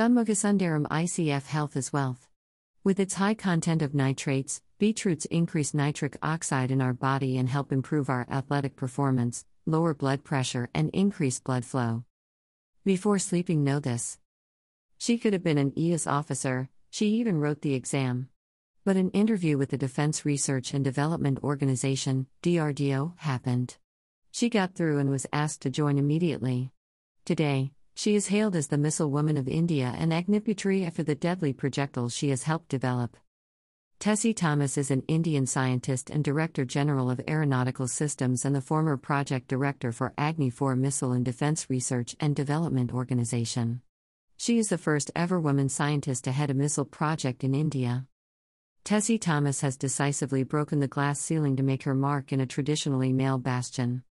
Shanmugasundaram ICF Health is Wealth. With its high content of nitrates, beetroots increase nitric oxide in our body and help improve our athletic performance, lower blood pressure, and increase blood flow. Before sleeping, know this. She could have been an IAS officer, she even wrote the exam. But an interview with the Defense Research and Development Organization, DRDO, happened. She got through and was asked to join immediately. Today, she is hailed as the Missile Woman of India and Agniputri after the deadly projectiles she has helped develop. Tessy Thomas is an Indian scientist and Director General of Aeronautical Systems and the former project director for Agni 4 Missile and Defense Research and Development Organization. She is the first ever woman scientist to head a missile project in India. Tessy Thomas has decisively broken the glass ceiling to make her mark in a traditionally male bastion.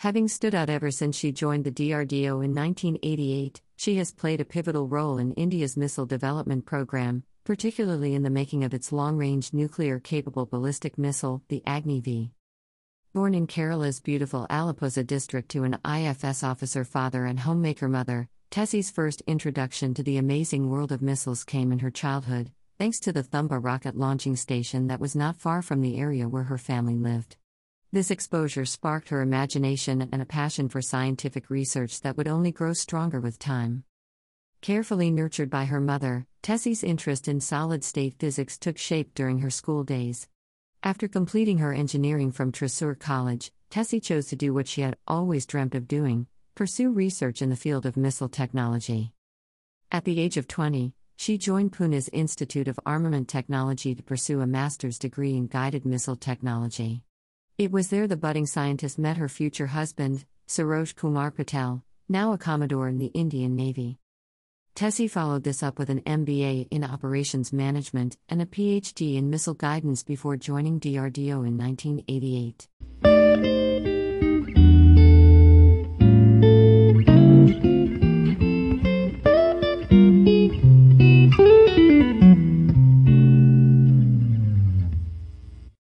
Having stood out ever since she joined the DRDO in 1988, she has played a pivotal role in India's missile development program, particularly in the making of its long range nuclear capable ballistic missile, the Agni V. Born in Kerala's beautiful Alappuzha district to an IFS officer father and homemaker mother, Tessy's first introduction to the amazing world of missiles came in her childhood, thanks to the Thumba rocket launching station that was not far from the area where her family lived. This exposure sparked her imagination and a passion for scientific research that would only grow stronger with time. Carefully nurtured by her mother, Tessy's interest in solid state physics took shape during her school days. After completing her engineering from Thrissur College, Tessy chose to do what she had always dreamt of doing pursue research in the field of missile technology. At the age of 20, she joined Pune's Institute of Armament Technology to pursue a master's degree in guided missile technology. It was there the budding scientist met her future husband, Saroj Kumar Patel, now a Commodore in the Indian Navy. Tessy followed this up with an MBA in Operations Management and a PhD in Missile Guidance before joining DRDO in 1988.